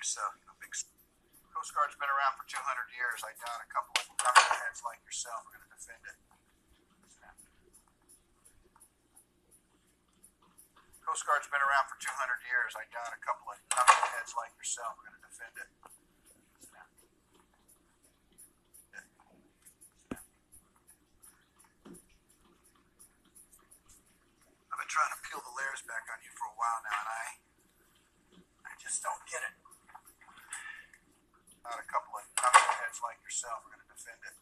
yourself. You know, big. Coast Guard's been around for 200 years. I doubt a couple of knuckleheads like yourself are going to defend it. Coast Guard's been around for 200 years. I doubt a couple of knuckleheads like yourself are going to defend it. I've been trying to peel the layers back on you for a while now, and I, I just don't get it. Not a couple of knuckleheads like yourself are going to defend it.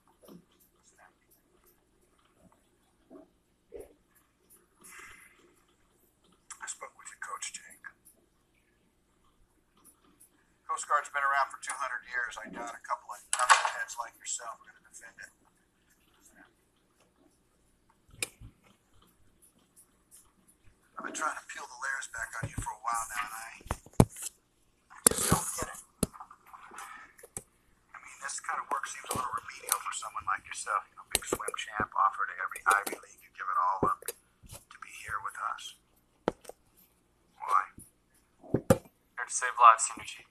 I spoke with your coach, Jake. Coast Guard's been around for 200 years. I doubt a couple of knuckleheads like yourself are going to defend it. I've been trying to peel the layers back on you for a while now, and I just don't get it. I mean, this kind of work seems a little remedial for someone like yourself. You know, big swim champ, offer to every Ivy League, you give it all up to be here with us. Why? Here to save lives, Synergy.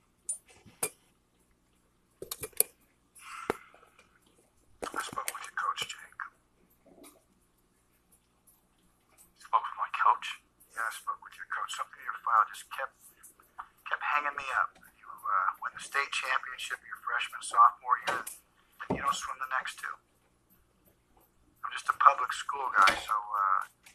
I spoke with your coach, Jake. Spoke with my coach. Yeah, I spoke with your coach. Something in your file just kept kept hanging me up. You uh, win the state championship your freshman sophomore year, and you don't swim the next two. I'm just a public school guy, so uh,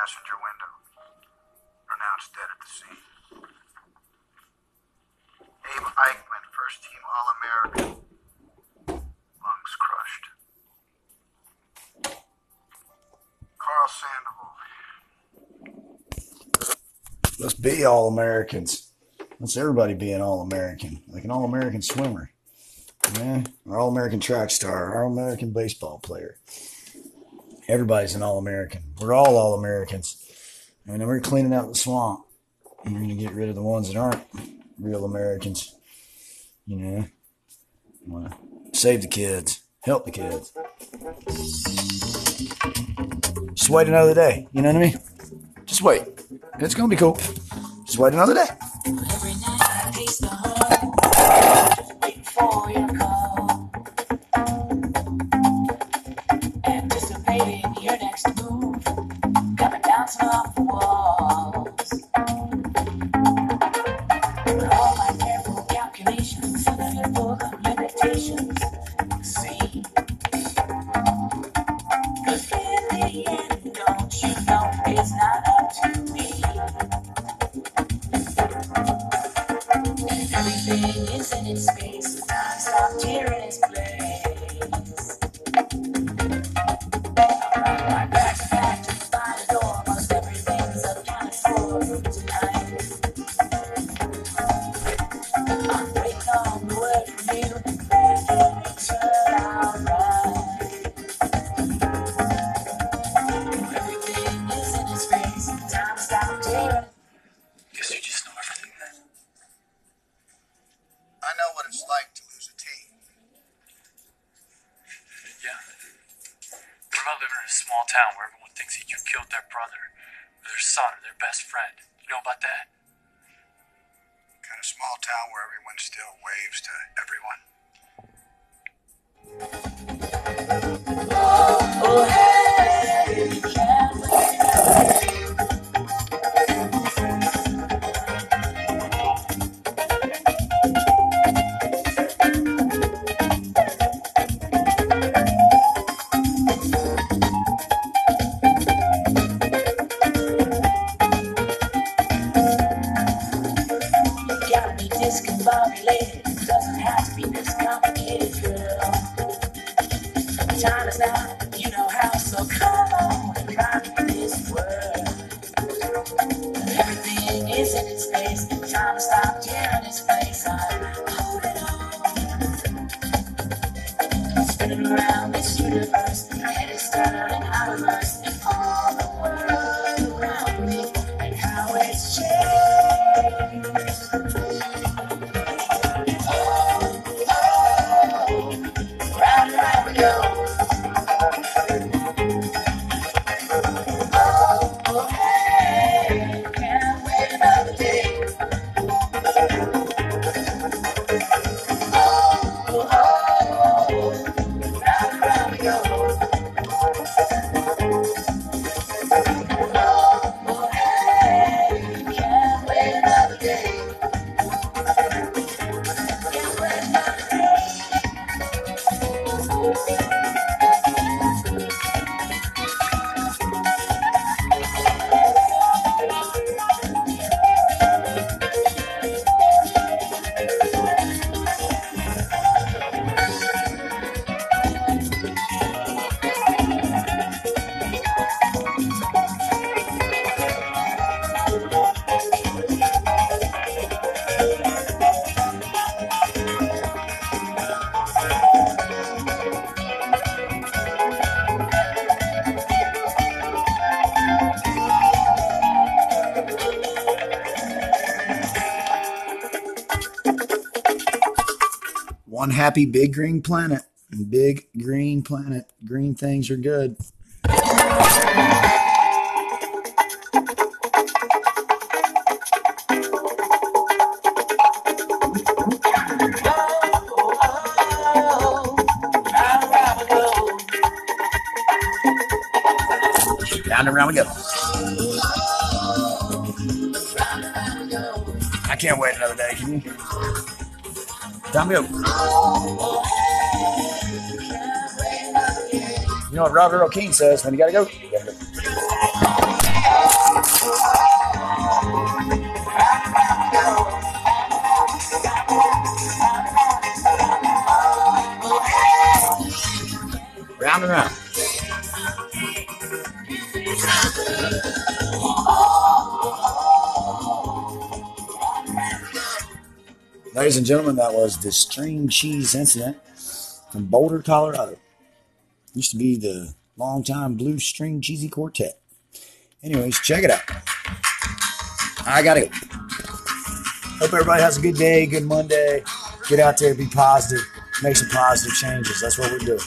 passenger window, pronounced dead at the scene. Abe Eichmann, first team All American, lungs crushed. Carl Sandoval, Let's be all Americans. Let's everybody be an all American, like an all American swimmer. Yeah, our all American track star, our all American baseball player. Everybody's an all American. We're all all Americans. And we're cleaning out the swamp. And we're going to get rid of the ones that aren't real Americans. You know, want to save the kids, help the kids. Just wait another day. You know what I mean? Just wait. It's going to be cool. Just wait another day. Town where everyone thinks that you killed their brother, or their son, or their best friend? You know about that? Kind of small town where everyone still waves to everyone. Discombobulated. Doesn't have to be this complicated, girl. Time is now, you know how, so come on and one happy big green planet. Big green planet. Green things are good. Round and round we go. I can't wait another day, can you? Know what Robert Earl says when you gotta go? You gotta go. Round and round. Ladies and gentlemen, that was the string cheese incident from Boulder, Colorado. Used to be the longtime Blue String Cheesy Quartet. Anyways, check it out. I gotta go. Hope everybody has a good day, good Monday. Get out there, be positive, make some positive changes. That's what we're doing.